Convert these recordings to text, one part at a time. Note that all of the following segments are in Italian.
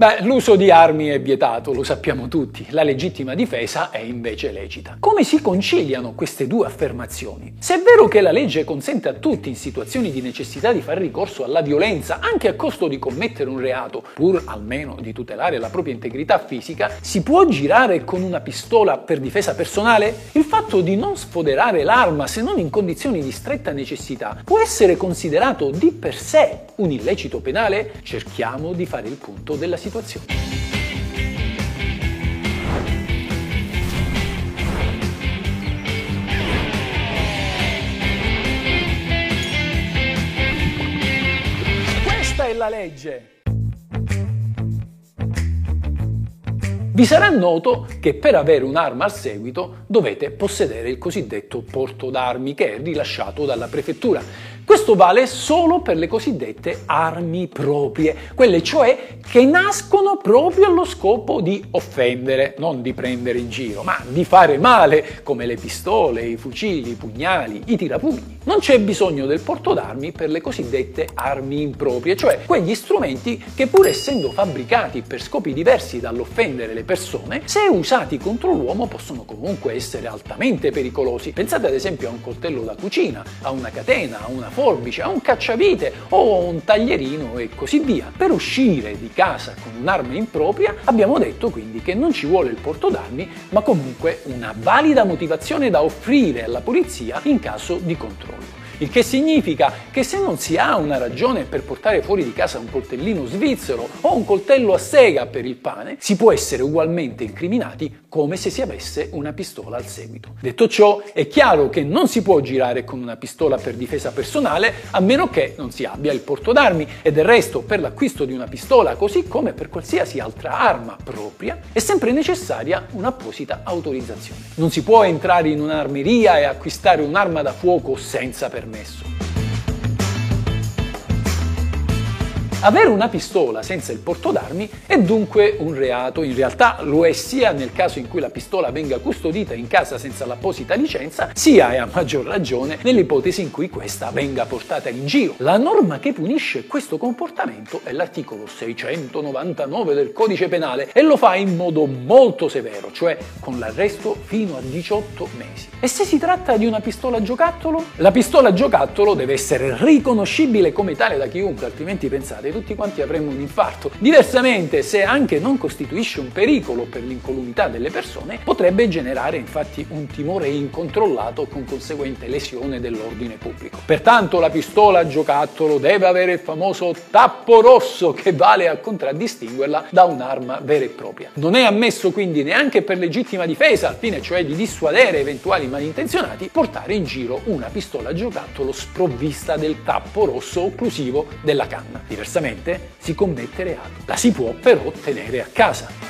Beh, l'uso di armi è vietato, lo sappiamo tutti, la legittima difesa è invece lecita. Come si conciliano queste due affermazioni? Se è vero che la legge consente a tutti in situazioni di necessità di fare ricorso alla violenza, anche a costo di commettere un reato, pur almeno di tutelare la propria integrità fisica, si può girare con una pistola per difesa personale? Il fatto di non sfoderare l'arma se non in condizioni di stretta necessità può essere considerato di per sé un illecito penale? Cerchiamo di fare il punto della situazione. Questa è la legge. Vi sarà noto che per avere un'arma al seguito dovete possedere il cosiddetto porto d'armi che è rilasciato dalla prefettura. Questo vale solo per le cosiddette armi proprie, quelle cioè che nascono proprio allo scopo di offendere, non di prendere in giro, ma di fare male, come le pistole, i fucili, i pugnali, i tirapugni. Non c'è bisogno del porto d'armi per le cosiddette armi improprie, cioè quegli strumenti che pur essendo fabbricati per scopi diversi dall'offendere le persone, se usati contro l'uomo possono comunque essere altamente pericolosi. Pensate ad esempio a un coltello da cucina, a una catena, a una forbice, a un cacciavite o a un taglierino e così via. Per uscire di casa con un'arma impropria abbiamo detto quindi che non ci vuole il porto d'armi, ma comunque una valida motivazione da offrire alla polizia in caso di controllo. Il che significa che se non si ha una ragione per portare fuori di casa un coltellino svizzero o un coltello a sega per il pane, si può essere ugualmente incriminati come se si avesse una pistola al seguito. Detto ciò, è chiaro che non si può girare con una pistola per difesa personale a meno che non si abbia il porto d'armi e del resto per l'acquisto di una pistola, così come per qualsiasi altra arma propria, è sempre necessaria un'apposita autorizzazione. Non si può entrare in un'armeria e acquistare un'arma da fuoco senza permesso Avere una pistola senza il porto d'armi è dunque un reato, in realtà lo è sia nel caso in cui la pistola venga custodita in casa senza l'apposita licenza, sia e a maggior ragione nell'ipotesi in cui questa venga portata in giro. La norma che punisce questo comportamento è l'articolo 699 del codice penale e lo fa in modo molto severo, cioè con l'arresto fino a 18 mesi. E se si tratta di una pistola giocattolo? La pistola giocattolo deve essere riconoscibile come tale da chiunque, altrimenti pensate tutti quanti avremmo un infarto. Diversamente, se anche non costituisce un pericolo per l'incolumità delle persone, potrebbe generare infatti un timore incontrollato con conseguente lesione dell'ordine pubblico. Pertanto la pistola a giocattolo deve avere il famoso tappo rosso che vale a contraddistinguerla da un'arma vera e propria. Non è ammesso quindi neanche per legittima difesa, al fine cioè di dissuadere eventuali malintenzionati, portare in giro una pistola a giocattolo sprovvista del tappo rosso occlusivo della canna. Diversamente diversamente si commette reato. La si può però tenere a casa.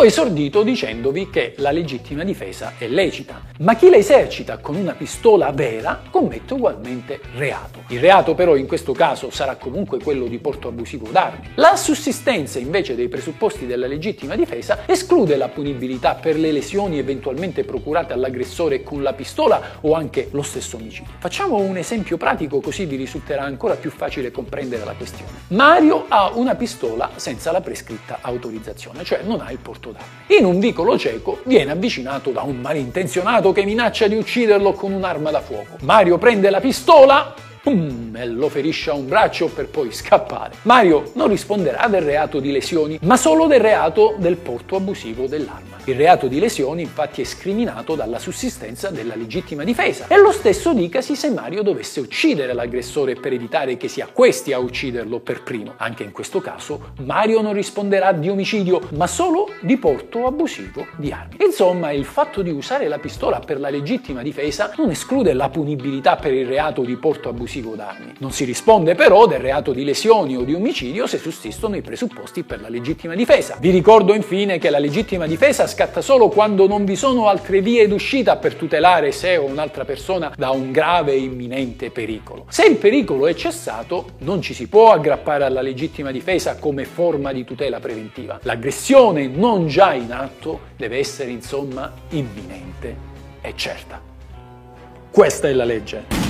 Ho esordito dicendovi che la legittima difesa è lecita, ma chi la esercita con una pistola vera commette ugualmente reato. Il reato però in questo caso sarà comunque quello di porto abusivo d'armi. La sussistenza invece dei presupposti della legittima difesa esclude la punibilità per le lesioni eventualmente procurate all'aggressore con la pistola o anche lo stesso omicidio. Facciamo un esempio pratico così vi risulterà ancora più facile comprendere la questione. Mario ha una pistola senza la prescritta autorizzazione, cioè non ha il porto porto d'armi. In un vicolo cieco viene avvicinato da un malintenzionato che minaccia di ucciderlo con un'arma da fuoco. Mario prende la pistola Pum, e lo ferisce a un braccio per poi scappare. Mario non risponderà del reato di lesioni, ma solo del reato del porto abusivo dell'arma. Il reato di lesioni infatti è scriminato dalla sussistenza della legittima difesa. E lo stesso dicasi se Mario dovesse uccidere l'aggressore per evitare che sia questi a ucciderlo per primo. Anche in questo caso Mario non risponderà di omicidio, ma solo di porto abusivo di armi. Insomma, il fatto di usare la pistola per la legittima difesa non esclude la punibilità per il reato di porto abusivo d'armi. Non si risponde però del reato di lesioni o di omicidio se sussistono i presupposti per la legittima difesa. Vi ricordo infine che la legittima difesa scatta solo quando non vi sono altre vie d'uscita per tutelare sé o un'altra persona da un grave e imminente pericolo. Se il pericolo è cessato, non ci si può aggrappare alla legittima difesa come forma di tutela preventiva. L'aggressione non già in atto deve essere insomma imminente e certa. Questa è la legge.